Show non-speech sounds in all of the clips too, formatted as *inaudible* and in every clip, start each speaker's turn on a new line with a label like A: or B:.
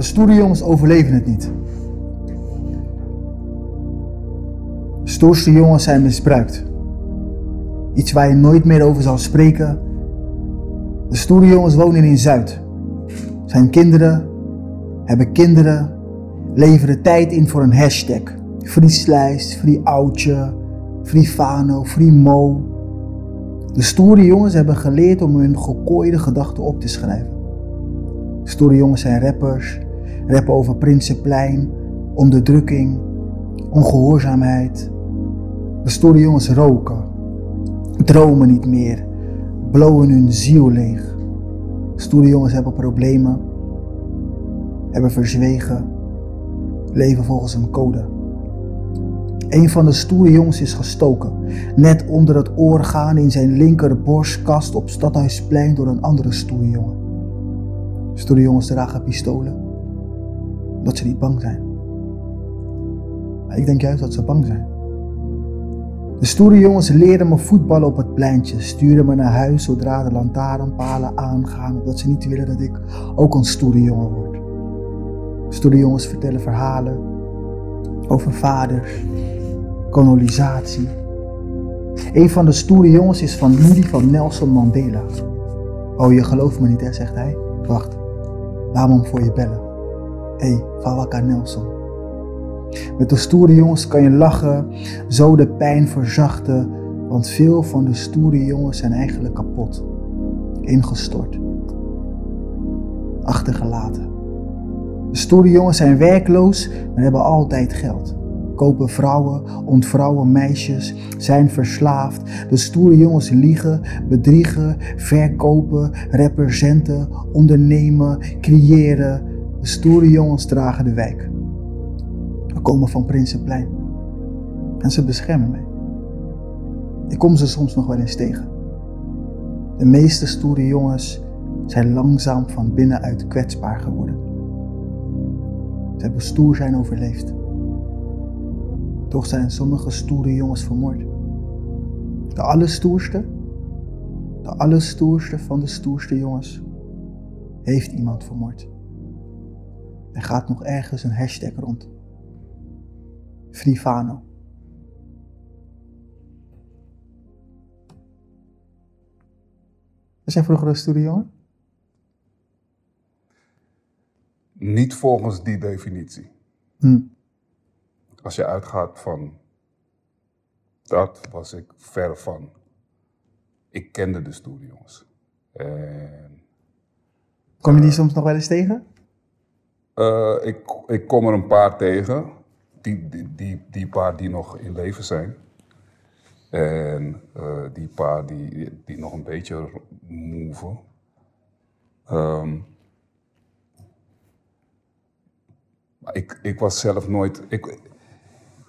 A: De stoere jongens overleven het niet. De stoerste jongens zijn misbruikt. Iets waar je nooit meer over zal spreken. De stoere jongens wonen in Zuid. Zijn kinderen, hebben kinderen, leveren tijd in voor een hashtag. Free Slice, Free Oudje, Free Fano, Free Mo. De stoere jongens hebben geleerd om hun gekooide gedachten op te schrijven. Stoere jongens zijn rappers, rappen over Prinsenplein, onderdrukking, ongehoorzaamheid. De stoere jongens roken, dromen niet meer, blowen hun ziel leeg. Stoere jongens hebben problemen, hebben verzwegen, leven volgens een code. Een van de stoere jongens is gestoken, net onder het orgaan in zijn linkerborstkast op Stadhuisplein door een andere stoere jongen. Stoere jongens dragen pistolen, omdat ze niet bang zijn. Maar ik denk juist dat ze bang zijn. De stoere jongens leren me voetballen op het pleintje, sturen me naar huis zodra de lantaarnpalen aangaan, omdat ze niet willen dat ik ook een stoere jongen word. Stoere jongens vertellen verhalen over vaders, kolonisatie. Een van de stoere jongens is van familie van Nelson Mandela. Oh, je gelooft me niet, hè, zegt hij. Wacht, laat me hem voor je bellen. Hey, Fawaka Nelson. Met de stoere jongens kan je lachen, zo de pijn verzachten, want veel van de stoere jongens zijn eigenlijk kapot, ingestort, achtergelaten. De stoere jongens zijn werkloos, maar hebben altijd geld. Kopen vrouwen, ontvrouwen meisjes, zijn verslaafd. De stoere jongens liegen, bedriegen, verkopen, representen, ondernemen, creëren. De stoere jongens dragen de wijk. We komen van Prinsenplein. En ze beschermen mij. Ik kom ze soms nog wel eens tegen. De meeste stoere jongens zijn langzaam van binnenuit kwetsbaar geworden. Ze hebben stoer zijn overleefd. Toch zijn sommige stoere jongens vermoord. De allerstoerste, de allerstoerste van de stoerste jongens, heeft iemand vermoord. Er gaat nog ergens een hashtag rond. Frifano. Was jij vroeger een stoere jongen?
B: Niet volgens die definitie.
A: Hm.
B: Als je uitgaat van dat, was ik ver van. Ik kende de stoere jongens. En,
A: Kom je die soms nog wel eens tegen?
B: Eh, ik, ik kom er een paar tegen, die, die, die, paar die nog in leven zijn. En eh, die paar die, die nog een beetje moeven. Ehm, maar ik, ik was zelf nooit. Ik,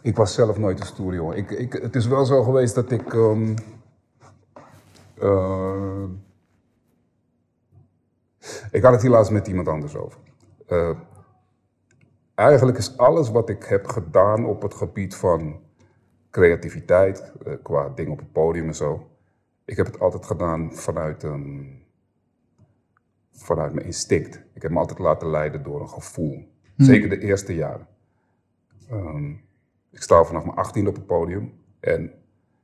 B: ik was zelf nooit een stoer jongen. Ik, ik, het is wel zo geweest dat ik. ehm, eh, ik had het hier laatst met iemand anders over. Eigenlijk is alles wat ik heb gedaan op het gebied van creativiteit, eh, qua dingen op het podium en zo. Ik heb het altijd gedaan vanuit, een, vanuit mijn instinct. Ik heb me altijd laten leiden door een gevoel. Zeker de eerste jaren. Ehm, ik sta vanaf mijn 18 op het podium. En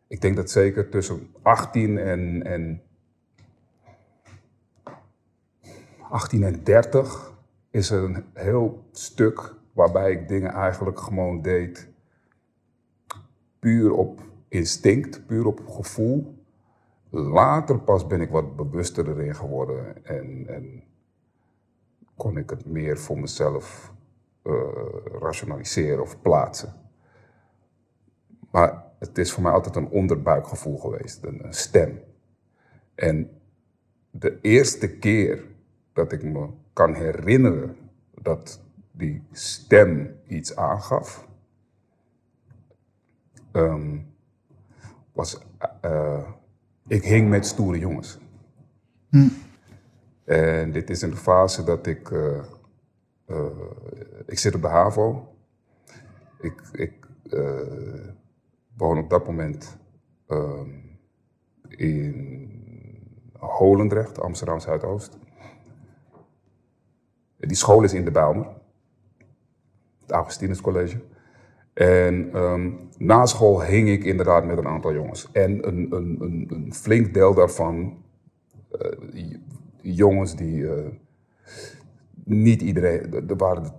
B: ik denk dat zeker tussen 18 en, en 18 en 30 is er een heel stuk waarbij ik dingen eigenlijk gewoon deed puur op instinct, puur op gevoel. Later pas ben ik wat bewuster erin geworden en, en kon ik het meer voor mezelf eh, rationaliseren of plaatsen. Maar het is voor mij altijd een onderbuikgevoel geweest, een, een stem. En de eerste keer dat ik me kan herinneren dat die stem iets aangaf, ehm, was eh, ik hing met stoere jongens. En dit is in de fase dat ik, eh, eh, ik zit op de HAVO. Ik, ik woon op dat moment ehm, in Holendrecht, Amsterdam Zuidoost. Die school is in de Bijlmer. Het Augustinus College. En ehm, na school hing ik inderdaad met een aantal jongens. En een, een, een, een flink deel daarvan, uh, jongens die uh, niet iedereen, er waren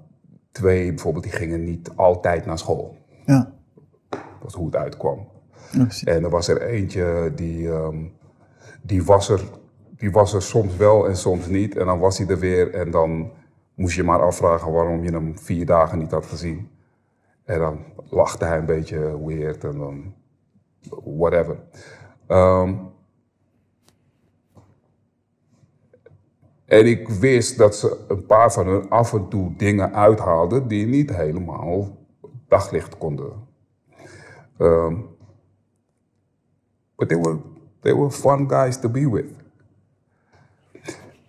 B: twee bijvoorbeeld, die gingen niet altijd naar school.
A: Ja.
B: Dat was hoe het uitkwam. en er was er eentje die, um, die, was er, die was er soms wel en soms niet. En dan was hij er weer en dan moest je maar afvragen waarom je hem vier dagen niet had gezien. En dan lachte hij een beetje weird en dan whatever. Um, en ik wist dat ze een paar van hun af en toe dingen uithaalden die niet helemaal daglicht konden. Um, but they were, they were fun guys to be with.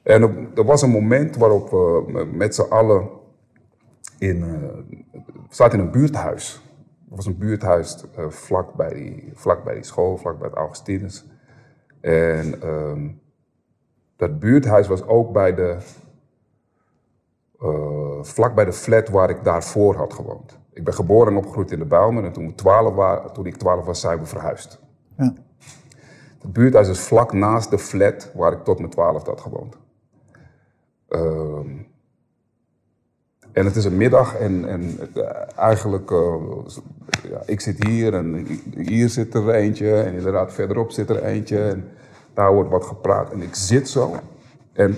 B: En er was een moment waarop we met z'n allen in, uh, zaten in een buurthuis. Er was een buurthuis uh, vlak, bij die, vlak bij die school, vlak bij het Augustinus. En um, dat buurthuis was ook bij de, uh, vlak bij de flat waar ik daarvoor had gewoond. Ik ben geboren en opgegroeid in de Bijlmer en toen, 12 was, toen ik 12 was, zijn we verhuisd. Ja. Het buurthuis is vlak naast de flat waar ik tot mijn 12 had gewoond. Uh, en het is een middag en, en uh, eigenlijk, uh, ja, ik zit hier en hier zit er eentje en inderdaad verderop zit er eentje en daar wordt wat gepraat. En ik zit zo en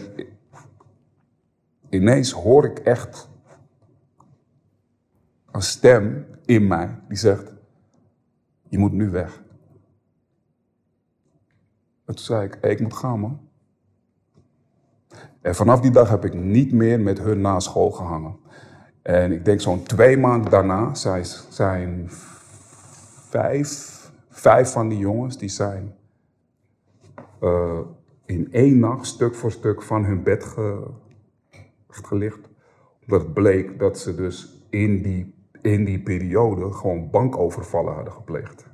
B: ineens hoor ik echt een stem in mij die zegt, je moet nu weg. En toen zei ik, ik moet gaan man. En vanaf die dag heb ik niet meer met hun na school gehangen. En ik denk zo'n twee maanden daarna zijn, vijf, vijf van die jongens die zijn uh, in één nacht stuk voor stuk van hun bed ge, gelicht. Omdat het bleek dat ze dus in die, in die periode gewoon bankovervallen hadden gepleegd.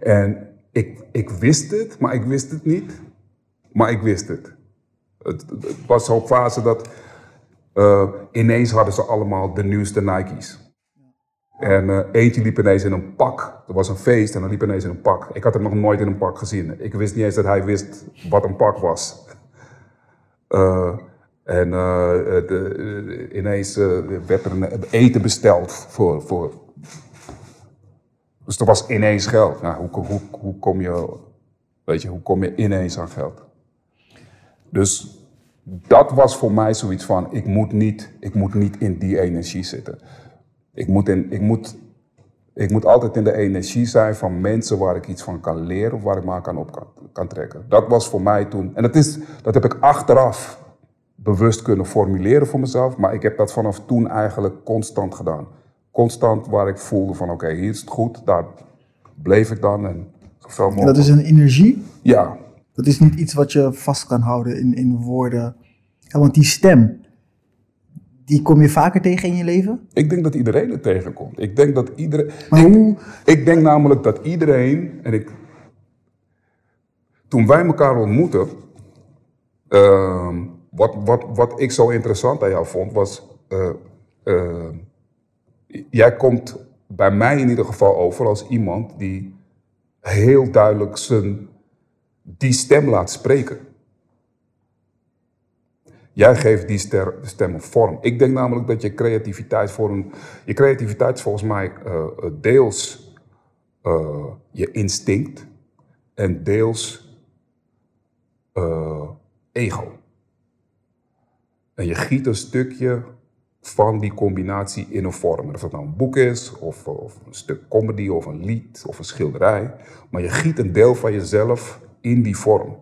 B: En ik, ik wist het, maar ik wist het niet. Maar ik wist het. Het, het was zo'n fase dat uh, ineens hadden ze allemaal de nieuwste Nike's. En uh, eentje liep ineens in een pak. Er was een feest en dan liep ineens in een pak. Ik had hem nog nooit in een pak gezien. Ik wist niet eens dat hij wist wat een pak was. Uh, *laughs* en de, ineens werd er een eten besteld voor, voor. Dus er was ineens geld. Nou, hoe, hoe, hoe, kom je, weet je, hoe kom je ineens aan geld? Dus dat was voor mij zoiets van, ik moet niet, ik moet niet in die energie zitten. Ik moet, in, ik, moet, ik moet altijd in de energie zijn van mensen waar ik iets van kan leren of waar ik maar kan op kan, kan trekken. Dat was voor mij toen. En dat, is, dat heb ik achteraf bewust kunnen formuleren voor mezelf, maar ik heb dat vanaf toen eigenlijk constant gedaan. Constant waar ik voelde van oké, hier is het goed, daar bleef ik dan en
A: zoveel mogelijk. Dat is een energie?
B: Ja,
A: dat is niet iets wat je vast kan houden in, in woorden. Ja, want die stem, die kom je vaker tegen in je leven?
B: Ik denk dat iedereen het tegenkomt. Ik denk dat iedereen. Maar hoe? Ik, denk namelijk dat iedereen. En ik. Toen wij elkaar ontmoetten. Uh, wat, wat, wat ik zo interessant aan jou vond, was. Uh, uh, jij komt bij mij in ieder geval over als iemand die heel duidelijk zijn die stem laat spreken. Jij geeft die stem een vorm. Ik denk namelijk dat je creativiteit voor een. Je creativiteit is volgens mij uh, deels uh, je instinct en deels ego. En je giet een stukje van die combinatie in een vorm. Of het nou een boek is, of, of een stuk comedy, of een lied, of een schilderij. Maar je giet een deel van jezelf in die vorm.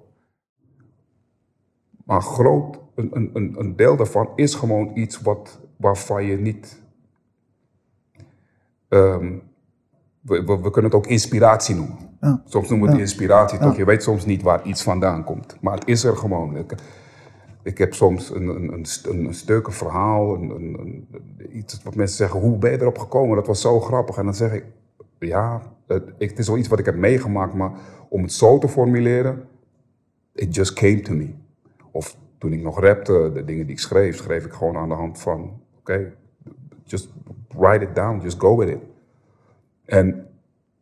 B: Maar groot, een, een, een deel daarvan is gewoon iets wat, waarvan je niet. Um, we, we, kunnen het ook inspiratie noemen. Ja. Soms noemen we het inspiratie, toch? Je weet soms niet waar iets vandaan komt. Maar het is er gewoon. Ik, ik heb soms een, een, een, een stuk, een verhaal, een, een, iets wat mensen zeggen: hoe ben je erop gekomen? Dat was zo grappig. En dan zeg ik: ja, het, het is wel iets wat ik heb meegemaakt, maar om het zo te formuleren, it just came to me. Of toen ik nog rapte, de dingen die ik schreef, schreef ik gewoon aan de hand van, oké, just write it down, just go with it. En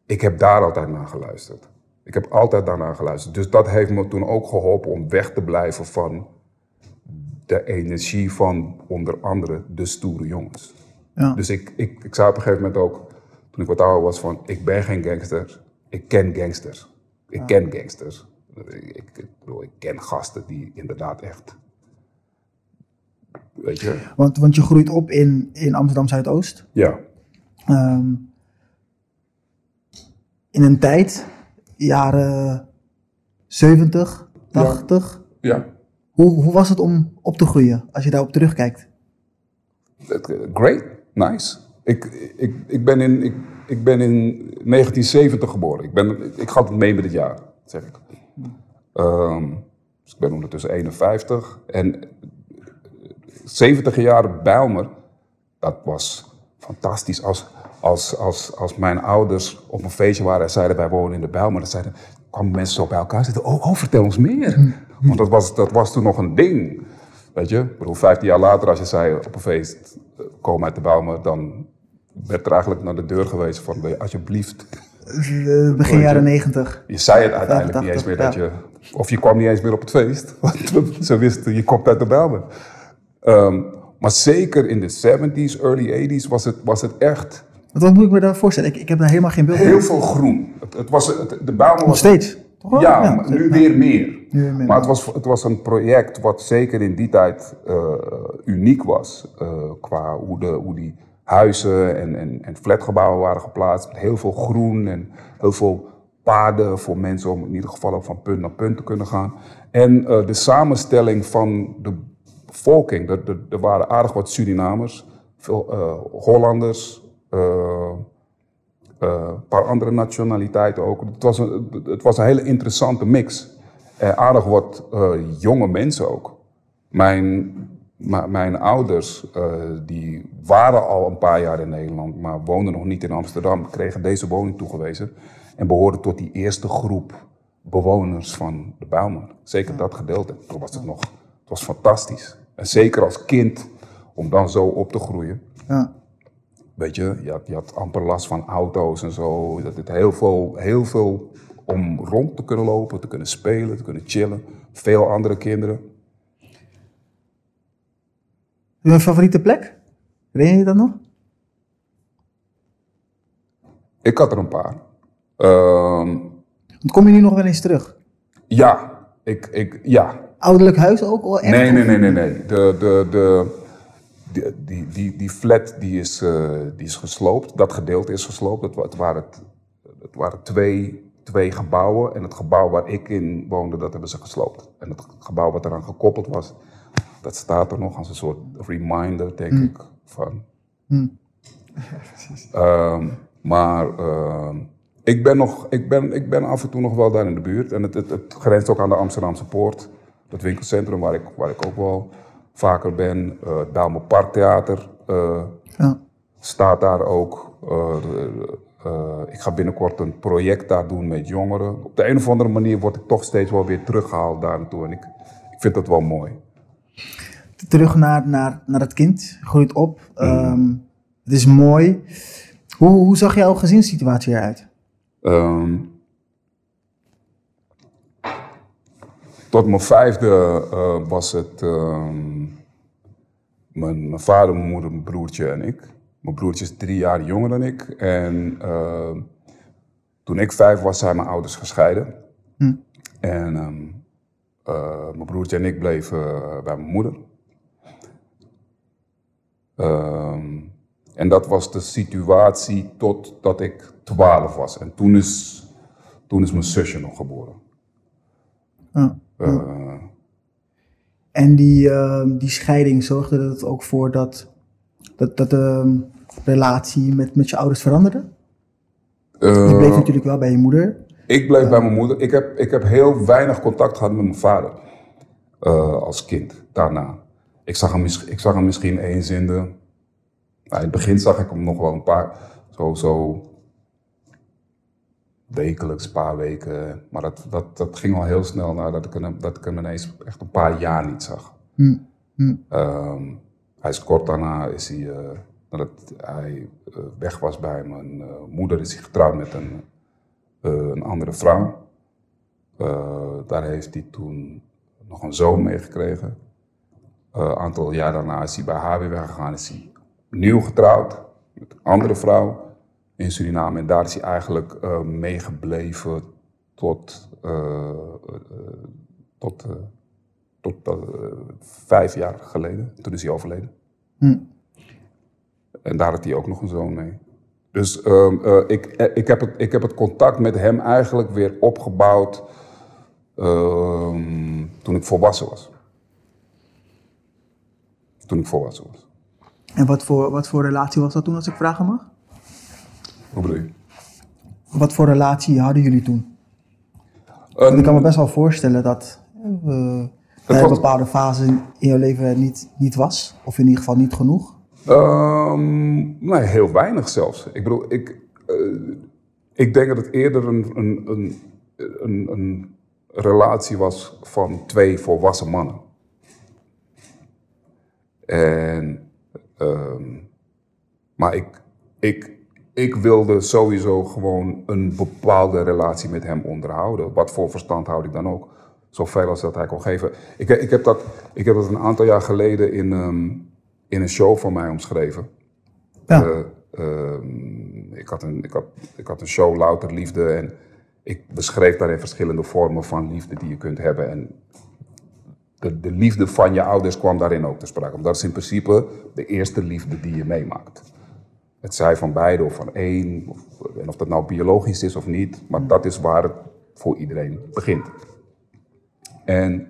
B: ik heb daar altijd naar geluisterd. Ik heb altijd daarnaar geluisterd. Dus dat heeft me toen ook geholpen om weg te blijven van de energie van onder andere de stoere jongens.
A: Ja.
B: Dus ik, ik, ik zei op een gegeven moment ook, toen ik wat ouder was, van ik ben geen gangster, ik ken gangsters. Ik ken gangsters. Ik, ik, ik bedoel, ik ken gasten die inderdaad echt, weet je,
A: Want, want je groeit op in, in Amsterdam Zuidoost.
B: ja.
A: Ehm, in een tijd, jaren 70, 80.
B: Ja,
A: Hoe, hoe was het om op te groeien als je daarop terugkijkt?
B: Het- Great, nice. Ik, ik, ik, ben in, ik, ik ben in 1970 geboren. Ik, ben, ik ga het mee met het jaar, zeg ik. Ehm, dus ik ben ondertussen 51. En 70 jaar Bijlmer, dat was fantastisch. Als, als, als, als mijn ouders op een feestje waren en zeiden wij wonen in de Bijlmer, dan zeiden, kwamen mensen zo bij elkaar en zeiden, oh, oh vertel ons meer. Want dat was, dat was toen nog een ding. Weet je, ik bedoel, 15 jaar later als je zei op een feest, eh, kom uit de Bijlmer, dan werd er eigenlijk naar de deur gewezen van, je alsjeblieft
A: Eh, begin jaren 90.
B: je zei het uiteindelijk niet eens
A: 85,
B: meer dat je. Of je kwam niet eens meer op het feest. *laughs* Want ze wisten, je komt uit de Bijlmer. Ehm, maar zeker in de 70s, early 80s was het, was het echt
A: Wat, moet ik me daar voorstellen? Ik, ik heb daar helemaal geen beeld van.
B: heel veel groen. Het, het was, het, de Bijlmer
A: Nog steeds. Toch wel?
B: Ja, maar
A: steeds.
B: nu
A: Ja.
B: weer meer. Maar het was, het was een project wat zeker in die tijd eh, uniek was. eh, qua hoe, de, hoe die huizen en, en, en flatgebouwen waren geplaatst. Met heel veel groen en heel veel paden voor mensen om in ieder geval van punt naar punt te kunnen gaan. En eh, de samenstelling van de bevolking. Er, er, waren aardig wat Surinamers, veel Hollanders. een paar andere nationaliteiten ook. Het was een, het was een hele interessante mix. Aardig wat eh, jonge mensen ook. Mijn, mijn ouders, eh, die waren al een paar jaar in Nederland, maar woonden nog niet in Amsterdam, kregen deze woning toegewezen en behoorden tot die eerste groep bewoners van de Bijlmer. Zeker dat gedeelte. Toen was het nog, het was fantastisch. En zeker als kind, om dan zo op te groeien.
A: Ja.
B: Weet je, je had, je had amper last van auto's en zo. Dat het heel veel, heel veel om rond te kunnen lopen, te kunnen spelen, te kunnen chillen. Veel andere kinderen.
A: Een favoriete plek? Herinner je dat nog?
B: Ik had er een paar. Ehm,
A: kom je nu nog wel eens terug?
B: ja, ik, ik, ja.
A: Ouderlijk huis ook echt?
B: Nee, nee, nee, nee, nee. De, de, de, die, die, die, die flat die is, eh, die is gesloopt. Dat gedeelte is gesloopt. Wa- het waren, het waren twee, twee gebouwen. En het gebouw waar ik in woonde, dat hebben ze gesloopt. En het gebouw wat eraan gekoppeld was, dat staat er nog als een soort reminder, denk ik. Van. *laughs* Ehm, maar ehm, ik, ben nog, ik, ben, ik ben af en toe nog wel daar in de buurt. En het, het, het grenst ook aan de Amsterdamse Poort. Dat winkelcentrum waar ik, waar ik ook wel vaker ben. Eh het Parktheater eh,
A: Ja.
B: staat daar ook. Eh, de- eh, ik ga binnenkort een project daar doen met jongeren. Op de een of andere manier word ik toch steeds wel weer teruggehaald daar naartoe. En ik, ik vind dat wel mooi.
A: Terug naar, naar, naar het kind. Groeit op.
B: Mm.
A: Ehm, het is mooi. Hoe, hoe zag jouw gezinssituatie eruit?
B: Ehm, tot mijn vijfde eh, was het ehm, mijn, mijn vader, mijn moeder, mijn broertje en ik. Mijn broertje is drie jaar jonger dan ik. En ehm, toen ik vijf was, zijn mijn ouders gescheiden. En ehm, eh, mijn broertje en ik bleven eh, bij mijn moeder. Ehm, en dat was de situatie totdat ik 12 was. En toen is, toen is mijn zusje nog geboren.
A: Ja.
B: Eh,
A: En die, die scheiding zorgde er het ook voor dat, dat, dat de relatie met, met je ouders veranderde? Je
B: eh,
A: bleef natuurlijk wel bij je moeder.
B: ik bleef bij mijn moeder. Ik heb, ik heb heel weinig contact gehad met mijn vader eh, als kind daarna. Ik zag hem, ik zag hem misschien eens in de. Nou, in het begin zag ik hem nog wel een paar. Zo, zo wekelijks, een paar weken. Maar dat, dat, dat ging al heel snel nadat ik hem, dat ik hem ineens echt een paar jaar niet zag.
A: Hm. Hm.
B: Ehm, hij is kort daarna, is hij, eh, nadat hij eh, weg was bij mijn eh, moeder, is hij getrouwd met een, een andere vrouw. Daar heeft hij toen nog een zoon meegekregen. Een aantal jaar daarna is hij bij haar weer weggegaan, is hij nieuw getrouwd met een andere vrouw in Suriname. En daar is hij eigenlijk meegebleven tot, tot, tot eh, vijf jaar geleden. Toen is hij overleden.
A: Hm.
B: En daar had hij ook nog een zoon mee. Dus ehm, eh, ik, eh, ik, heb het, ik heb het contact met hem eigenlijk weer opgebouwd ehm, toen ik volwassen was. Toen ik volwassen was.
A: En wat voor, wat voor relatie was dat toen, als ik vragen mag?
B: Hoe bedoel je?
A: Wat voor relatie hadden jullie toen? Ik kan me best wel voorstellen dat er
B: was-
A: bepaalde fases in jouw leven niet, niet was. Of in ieder geval niet genoeg.
B: Ehm, nee, heel weinig zelfs. Ik bedoel, ik, eh, ik denk dat het eerder een, een, een, een, een relatie was van twee volwassen mannen. En, ehm, maar ik, ik, ik wilde sowieso gewoon een bepaalde relatie met hem onderhouden. Wat voor verstand houd ik dan ook? Zoveel als dat hij kon geven. Ik, ik, heb, dat, ik heb dat een aantal jaar geleden in, ehm, in een show van mij omschreven.
A: Ja.
B: Eh, ehm, ik, had een, ik, had, ik had een show Louter Liefde en ik beschreef daarin verschillende vormen van liefde die je kunt hebben. En de, de liefde van je ouders kwam daarin ook te sprake. Want dat is in principe de eerste liefde die je meemaakt. Het zij van beide of van één, of, en of dat nou biologisch is of niet, maar dat is waar het voor iedereen begint. En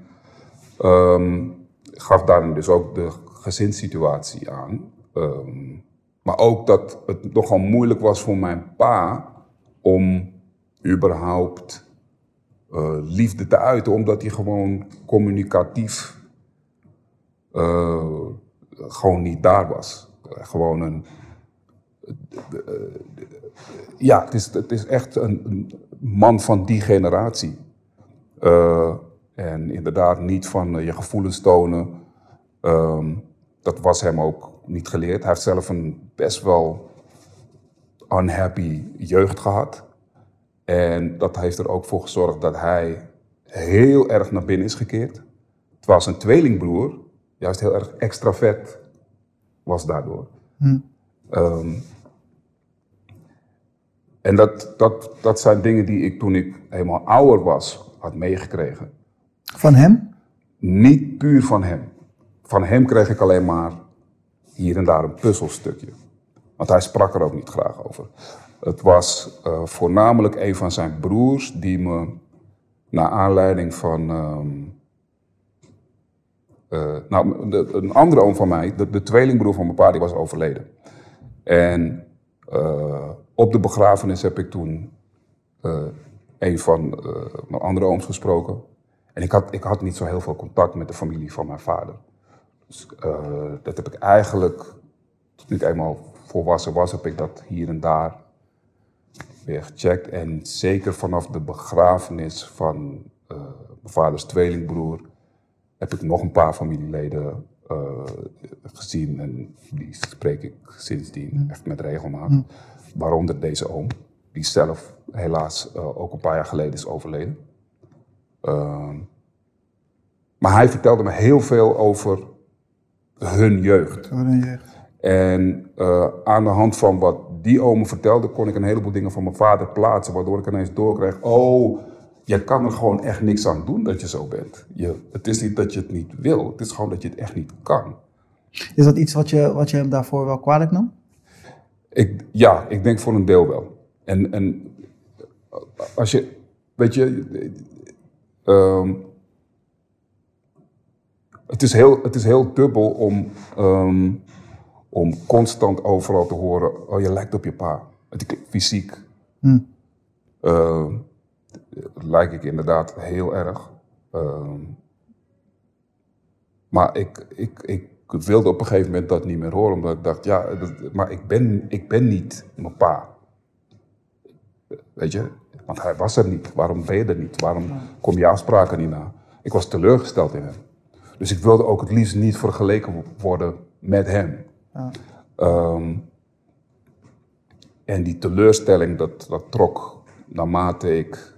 B: ehm, gaf daarin dus ook de gezinssituatie aan. Ehm, maar ook dat het nogal moeilijk was voor mijn pa om überhaupt eh, liefde te uiten, omdat hij gewoon communicatief eh, gewoon niet daar was. Gewoon een. ja, het is, het is echt een, een man van die generatie. Eh, en inderdaad niet van eh, je gevoelens tonen. Ehm, dat was hem ook niet geleerd. Hij heeft zelf een best wel unhappy jeugd gehad. En dat heeft er ook voor gezorgd dat hij heel erg naar binnen is gekeerd. Terwijl zijn tweelingbroer juist heel erg extravert was daardoor. Ehm, en dat, dat, dat zijn dingen die ik toen ik helemaal ouder was had meegekregen.
A: Van hem?
B: Niet puur van hem. Van hem kreeg ik alleen maar hier en daar een puzzelstukje. Want hij sprak er ook niet graag over. Het was eh, voornamelijk een van zijn broers die me, naar aanleiding van. ehm, eh, nou, een andere oom van mij, de, tweelingbroer van mijn pa, die was overleden. En eh, op de begrafenis heb ik toen een van mijn andere ooms gesproken. En ik had, ik had niet zo heel veel contact met de familie van mijn vader. Dus eh, dat heb ik eigenlijk, toen ik eenmaal volwassen was, heb ik dat hier en daar weer gecheckt. En zeker vanaf de begrafenis van eh, mijn vaders tweelingbroer heb ik nog een paar familieleden eh, gezien. En die spreek ik sindsdien echt met regelmaat. Waaronder deze oom, die zelf helaas ook een paar jaar geleden is overleden. Ehm, maar hij vertelde me heel veel over hun jeugd.
A: Jeugd.
B: En eh, aan de hand van wat die oom vertelde, kon ik een heleboel dingen van mijn vader plaatsen. Waardoor ik ineens doorkreeg, oh, je kan er gewoon echt niks aan doen dat je zo bent. Je, het is niet dat je het niet wil, het is gewoon dat je het echt niet kan.
A: Is dat iets wat je, wat je hem daarvoor wel kwalijk nam?
B: Ik, ja, ik denk voor een deel wel. En, en als je, weet je, ehm, het, is heel, het is heel dubbel om, ehm, om constant overal te horen, oh je lijkt op je pa. Fysiek ehm, lijk ik inderdaad heel erg. Maar ik, ik, ik wilde op een gegeven moment dat niet meer horen, omdat ik dacht, ja, dat- maar ik ben, ik ben niet mijn pa. Weet je, Want hij was er niet. Waarom ben je er niet? Waarom kom je afspraken niet na? Ik was teleurgesteld in hem. Dus ik wilde ook het liefst niet vergeleken worden met hem.
A: Ja.
B: Ehm, en die teleurstelling, dat, dat trok naarmate ik,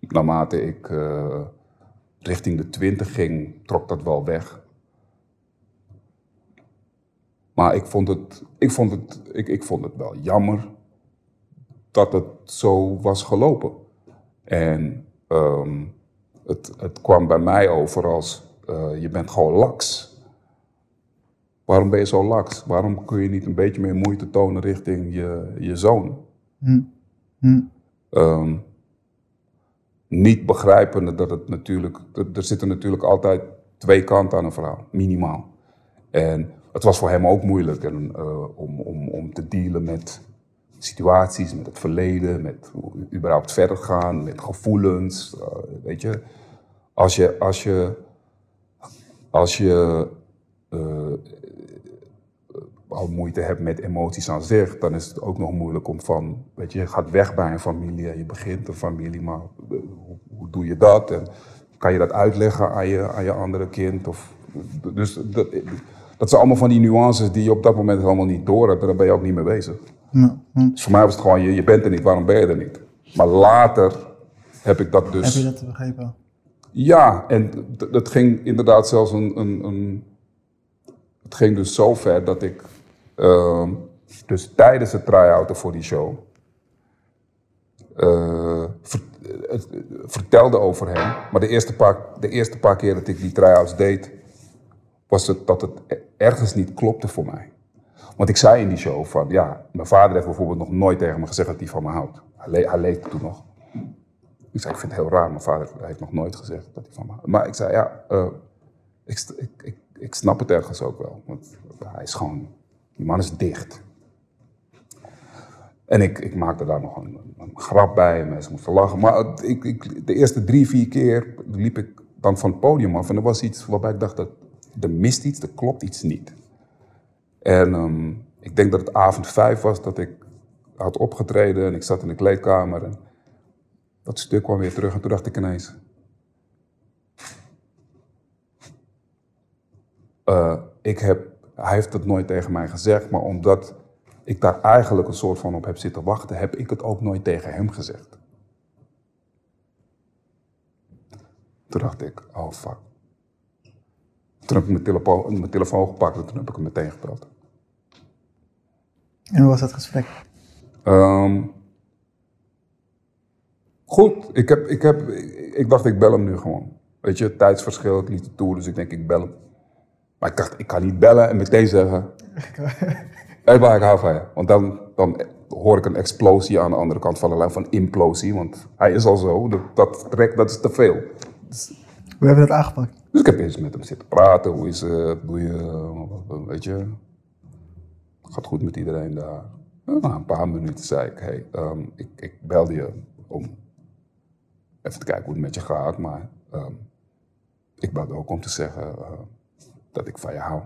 B: naarmate ik eh, richting de twintig ging, trok dat wel weg. Maar ik vond het, ik vond het, ik, ik vond het wel jammer dat het zo was gelopen. En ehm, het, het kwam bij mij over als, eh, je bent gewoon laks. Waarom ben je zo laks? Waarom kun je niet een beetje meer moeite tonen richting je, je zoon?
A: Hm. Hm.
B: Niet begrijpende dat het natuurlijk, er, er zitten natuurlijk altijd twee kanten aan een verhaal, minimaal. En het was voor hem ook moeilijk en, eh, om, om, om te dealen met situaties, met het verleden, met hoe überhaupt verder gaan, met gevoelens. eh, weet je, als je, als je, als je eh, al moeite hebt met emoties aan zich, dan is het ook nog moeilijk om van, weet je, je gaat weg bij een familie en je begint een familie, maar eh, hoe, doe je dat? En kan je dat uitleggen aan je, aan je andere kind? Of, dus dat, dat zijn allemaal van die nuances die je op dat moment helemaal niet door hebt en daar ben je ook niet mee bezig. Dus voor mij was het gewoon, je, je bent er niet, waarom ben je er niet? Maar later heb ik dat dus...
A: Heb je dat begrepen?
B: Ja, en dat ging inderdaad zelfs een, een, een. Het ging dus zo ver dat ik. ehm, dus tijdens het try-outen voor die show. eh, ver- het- vertelde over hem. Maar de eerste, paar, de eerste paar keer dat ik die try-outs deed. was het dat het e- ergens niet klopte voor mij. Want ik zei in die show van. Ja, mijn vader heeft bijvoorbeeld nog nooit tegen me gezegd dat hij van me houdt. Hij, le- toen nog. Ik zei, ik vind het heel raar, mijn vader heeft nog nooit gezegd dat hij van me houdt. Maar ik zei, ja, eh, ik, ik, ik, snap het ergens ook wel. Want hij is gewoon, die man is dicht. En ik, ik maakte daar nog een, grap bij en mensen moesten lachen. Maar ik, ik, de eerste drie, vier keer liep ik dan van het podium af. En er was iets waarbij ik dacht, dat er mist iets, er klopt iets niet. En ehm, ik denk dat het avond vijf was dat ik had opgetreden en ik zat in de kleedkamer. En dat stuk kwam weer terug en toen dacht ik ineens... eh, ik heb, hij heeft het nooit tegen mij gezegd, maar omdat ik daar eigenlijk een soort van op heb zitten wachten, heb ik het ook nooit tegen hem gezegd. Toen dacht ik, oh fuck. Toen heb ik mijn telefoon, mijn telefoon gepakt en toen heb ik hem meteen gebeld.
A: En hoe was dat gesprek?
B: Ehm, goed, ik, heb, ik, heb, ik, ik dacht ik bel hem nu gewoon. Weet je, tijdsverschil, ik liet het toe, dus ik denk ik bel hem. Maar ik dacht, ik kan niet bellen en meteen zeggen, hé maar ik hou van je. Want dan, dan hoor ik een explosie aan de andere kant van de lijn, van implosie. Want hij is al zo, dat, dat, dat is te veel.
A: Hoe hebben we dat aangepakt?
B: Dus ik heb eens met hem zitten praten. Hoe is het? Doe je, weet je, gaat goed met iedereen daar. Na een paar minuten zei ik, hey, ehm, ik, ik belde je om even te kijken hoe het met je gaat. Maar ehm, ik belde ook om te zeggen eh, dat ik van je hou.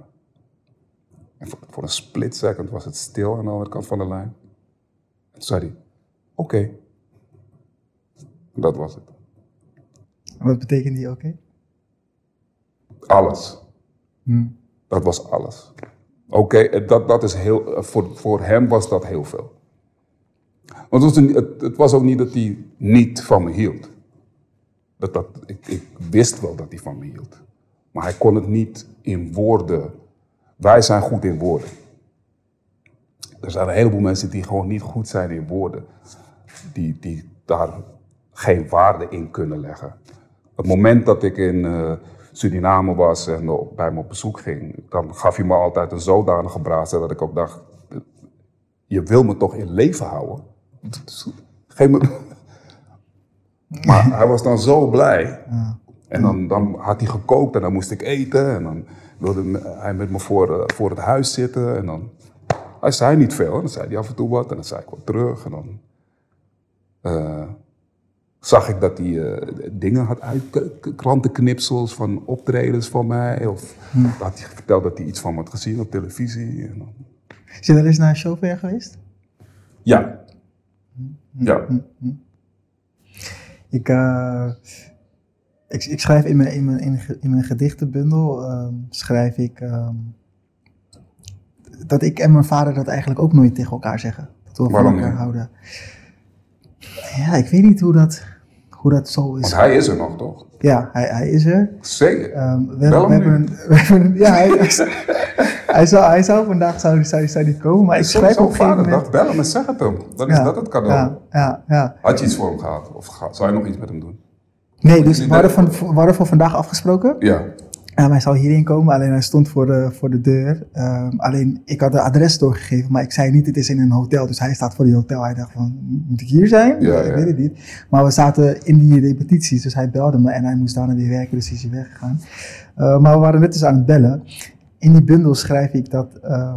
B: En voor, voor een split second was het stil aan de andere kant van de lijn. En toen zei hij, oké. Dat was het.
A: Wat betekent die oké?
B: Alles.
A: Hm.
B: Dat was alles. Oké, dat, dat is heel, eh, voor, voor hem was dat heel veel. Want het was, een- het, het was ook niet dat hij niet van me hield. Dat, dat, ik, ik wist wel dat hij van me hield. Maar hij kon het niet in woorden. Wij zijn goed in woorden. Er zijn een heleboel mensen die gewoon niet goed zijn in woorden. Die, die daar geen waarde in kunnen leggen. Het moment dat ik in eh, Suriname was en bij hem op bezoek ging, dan gaf hij me altijd een zodanige braadse dat ik ook dacht, je wil me toch in leven houden? Geef me... *laughs* Maar hij was dan zo blij. En dan, dan had hij gekookt en dan moest ik eten. En dan wilde me- hij met me voor, eh, voor het huis zitten. En dan, hij zei niet veel. En dan zei hij af en toe wat. En dan zei ik wat terug. En dan eh, zag ik dat hij eh, dingen had uit, krantenknipsels van optredens van mij. Of had hij verteld dat hij iets van me had gezien op televisie.
A: Is je wel eens naar een show van geweest?
B: ja. Ja.
A: Ik, eh, ik, ik schrijf in mijn, in mijn, in mijn gedichtenbundel, ehm, schrijf ik ehm, dat ik en mijn vader dat eigenlijk ook nooit tegen elkaar zeggen. Dat we van
B: Waarom
A: elkaar
B: niet?
A: houden. Ja, ik weet niet hoe dat, hoe dat zo is.
B: Want hij is er nog, toch?
A: Ja, hij, hij is er.
B: Zeker.
A: Ehm, we,
B: Bel hem
A: hebben, *laughs* we een- ja, hij, hij, zou, hij zou vandaag zou, zou, zou niet komen, maar ik schrijf op een gegeven moment...
B: bel hem en zeg het hem. Dan is dat het cadeau.
A: Ja, ja, ja.
B: Had je iets voor hem gehad? Of zou je nog iets met hem doen?
A: Nee, dus we hadden, van, we hadden voor vandaag afgesproken.
B: Ja.
A: Hij zou hierheen komen, alleen hij stond voor de, voor de deur. Ehm, alleen, ik had de adres doorgegeven, maar ik zei niet, het is in een hotel. Dus hij staat voor die hotel. Hij dacht van, moet ik hier zijn?
B: Ja,
A: ik
B: ja.
A: weet het niet. Maar we zaten in die repetities, dus hij belde me en hij moest daarna weer werken, dus hij is weer weggegaan. Eh, maar we waren net dus aan het bellen. In die bundel schrijf ik dat ehm,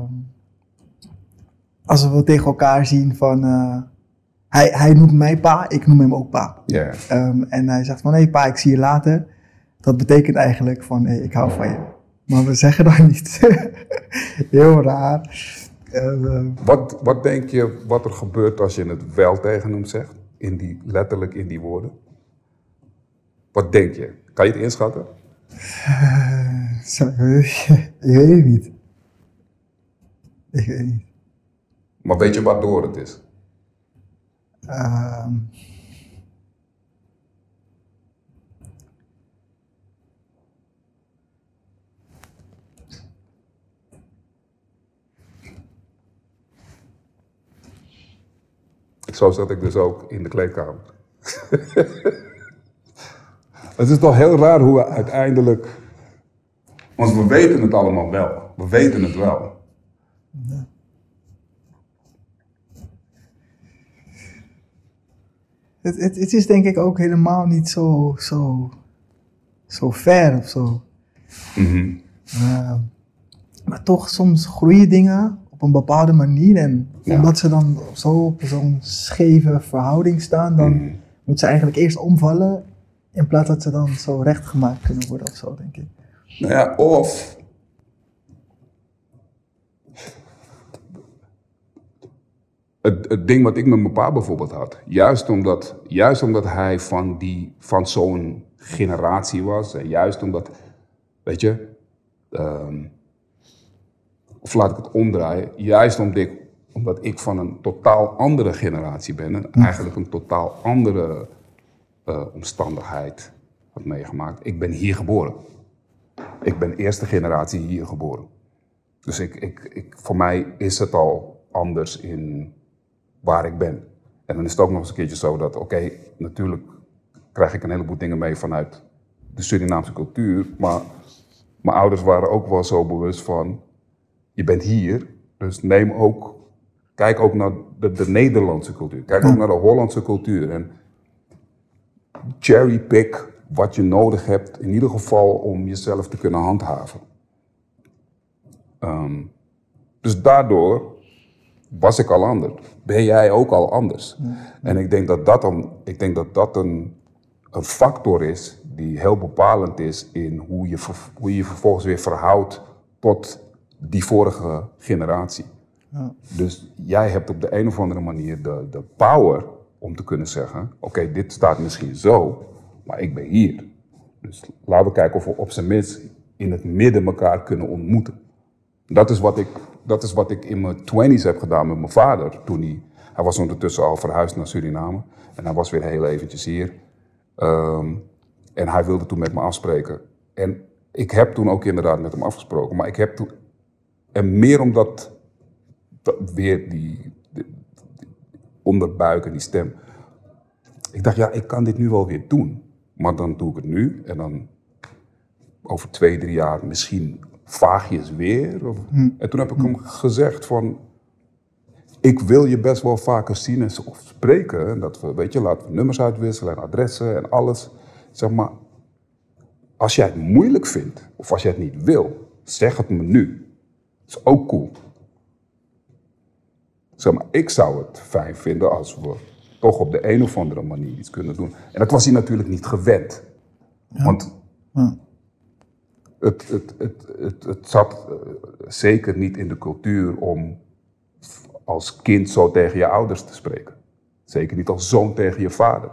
A: als we tegen elkaar zien van... eh, hij, hij noemt mij pa, ik noem hem ook pa.
B: Ja.
A: Ehm, en hij zegt van, hé pa, ik zie je later. Dat betekent eigenlijk van, hey, ik hou van je. Maar we zeggen dat niet. *laughs* Heel raar. Ehm,
B: Wat, wat denk je wat er gebeurt als je het wel tegen hem zegt? In die, letterlijk in die woorden. Wat denk je? Kan je het inschatten?
A: zo, *laughs* ik weet het niet. Ik weet het niet.
B: Maar weet je waardoor het is?
A: Ehm,
B: Zo zat ik dus ook in de kleedkamer. *laughs* het is toch heel raar hoe we uiteindelijk. Want we weten het allemaal wel. We weten het wel.
A: het, het, het is denk ik ook helemaal niet zo, zo, zo ver of zo.
B: Mhm.
A: Ehm, maar toch, soms groeien dingen een bepaalde manier. En
B: Ja.
A: omdat ze dan zo op zo'n scheve verhouding staan, dan
B: Mhm.
A: moet ze eigenlijk eerst omvallen. In plaats dat ze dan zo rechtgemaakt kunnen worden of zo, denk ik.
B: Nou ja, of. Het, het ding wat ik met mijn pa bijvoorbeeld had. Juist omdat, juist omdat hij van, die, van zo'n generatie was. En juist omdat, weet je. ehm, of laat ik het omdraaien. Juist omdat ik, omdat ik van een totaal andere generatie ben. En eigenlijk een totaal andere eh, omstandigheid had meegemaakt. Ik ben hier geboren. Ik ben eerste generatie hier geboren. Dus ik, ik, ik, voor mij is het al anders in waar ik ben. En dan is het ook nog eens een keertje zo dat, oké, natuurlijk krijg ik een heleboel dingen mee vanuit de Surinaamse cultuur. Maar mijn ouders waren ook wel zo bewust van, je bent hier, dus neem ook, kijk ook naar de, de Nederlandse cultuur. Kijk ook naar de Hollandse cultuur. En cherrypick wat je nodig hebt, in ieder geval om jezelf te kunnen handhaven. Ehm, dus daardoor was ik al anders. Ben jij ook al anders? En ik denk dat dat, een, ik denk dat, dat een, een factor is die heel bepalend is in hoe je, hoe je je vervolgens weer verhoudt tot die vorige generatie. Dus jij hebt op de een of andere manier de, de power om te kunnen zeggen: Oké, dit staat misschien zo, maar ik ben hier. Dus laten we kijken of we op zijn minst in het midden elkaar kunnen ontmoeten. Dat is wat ik, dat is wat ik in mijn twenties heb gedaan met mijn vader. Toen hij, hij was ondertussen al verhuisd naar Suriname. En hij was weer heel eventjes hier. Ehm, en hij wilde toen met me afspreken. En ik heb toen ook inderdaad met hem afgesproken. Maar ik heb toen... En meer omdat... dat- weer die, die, die onderbuik en die stem. Ik dacht, ja, ik kan dit nu wel weer doen. Maar dan doe ik het nu. En dan over twee, drie jaar misschien vaagjes weer. Of, En toen heb ik hem gezegd van, ik wil je best wel vaker zien en of spreken. En dat we, weet je, laten we nummers uitwisselen en adressen en alles. Zeg maar, als jij het moeilijk vindt, of als jij het niet wil, zeg het me nu. Dat is ook cool. Zeg maar, ik zou het fijn vinden als we toch op de een of andere manier iets kunnen doen. En dat was hij natuurlijk niet gewend. Want
A: Ja.
B: het, het, het, het, het zat eh, zeker niet in de cultuur om als kind zo tegen je ouders te spreken. Zeker niet als zoon tegen je vader.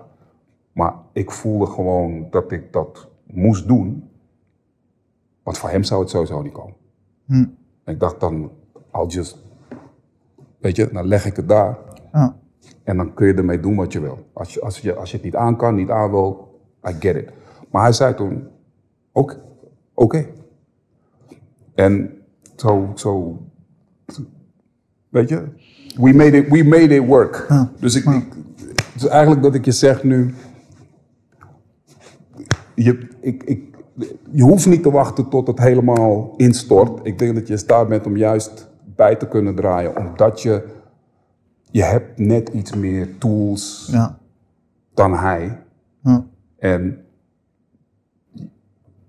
B: Maar ik voelde gewoon dat ik dat moest doen. Want voor hem zou het sowieso niet komen.
A: Hm.
B: En ik dacht dan, I'll just, weet je, dan leg ik het daar. En dan kun je ermee doen wat je wil. Als je, als je, als je het niet aan kan, niet aan wil, I get it. Maar hij zei toen, ook, oké. En zo, zo, weet je, we made it, we made it work. Dus, ik, ik, dus eigenlijk dat ik je zeg nu, je, ik, ik, je hoeft niet te wachten tot het helemaal instort. Ik denk dat je in staat bent om juist bij te kunnen draaien, omdat je, je hebt net iets meer tools
A: Ja.
B: dan hij.
A: Ja.
B: En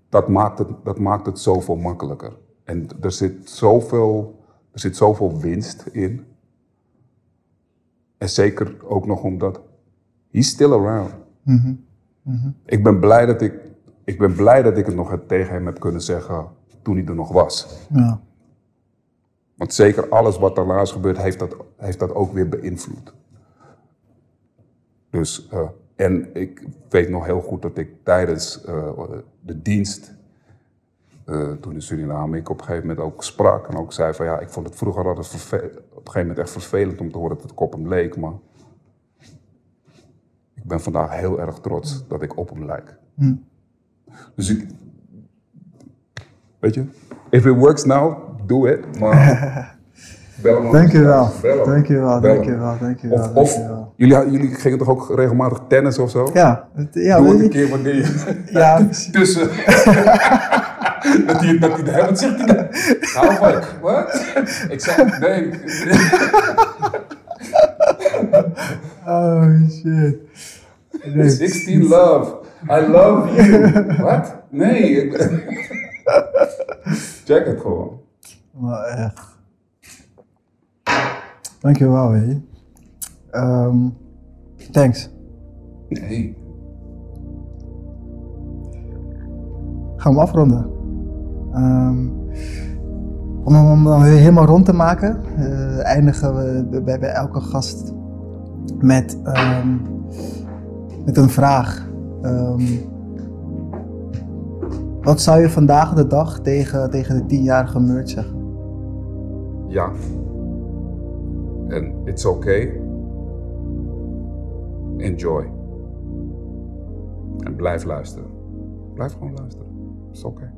B: dat maakt, het, dat maakt het zoveel makkelijker. En er zit zoveel, er zit zoveel winst in. En zeker ook nog omdat he's still around. Ik ben blij dat ik, ik ben blij dat ik het nog tegen hem heb kunnen zeggen toen hij er nog was.
A: Ja.
B: Want zeker alles wat daarna is gebeurd, heeft dat, heeft dat ook weer beïnvloed. Dus, eh, en ik weet nog heel goed dat ik tijdens eh, de dienst, eh, toen in Suriname, ik op een gegeven moment ook sprak en ook zei van ja, ik vond het vroeger altijd op een gegeven moment echt vervelend om te horen dat het op hem leek, maar ik ben vandaag heel erg trots dat ik op hem lijk. Dus ik, weet je, if it works now, do it, maar
A: Dankjewel. Dankjewel, dankjewel, dankjewel.
B: Of, of
A: dankjewel.
B: jullie, jullie gingen toch ook regelmatig tennis of zo?
A: Ja, ja,
B: Doe het een keer wanneer je *laughs*
A: ja, *laughs*
B: tussen. *laughs* dat hij dat hè, wat zegt hij dan? Nou, wat? Ik zeg, nee.
A: Oh shit. Nee,
B: 16 love. I love you. *laughs* Wat? Nee. Check het gewoon.
A: Maar echt. Dankjewel, hé. Ehm thanks.
B: Nee.
A: Gaan we afronden. Ehm, om hem dan weer helemaal rond te maken, eh, eindigen we bij, bij elke gast met, ehm, met een vraag. Ehm, wat zou je vandaag de dag tegen, tegen de tienjarige Murt zeggen?
B: Ja. En it's okay. Enjoy. En blijf luisteren. Blijf gewoon luisteren. It's okay.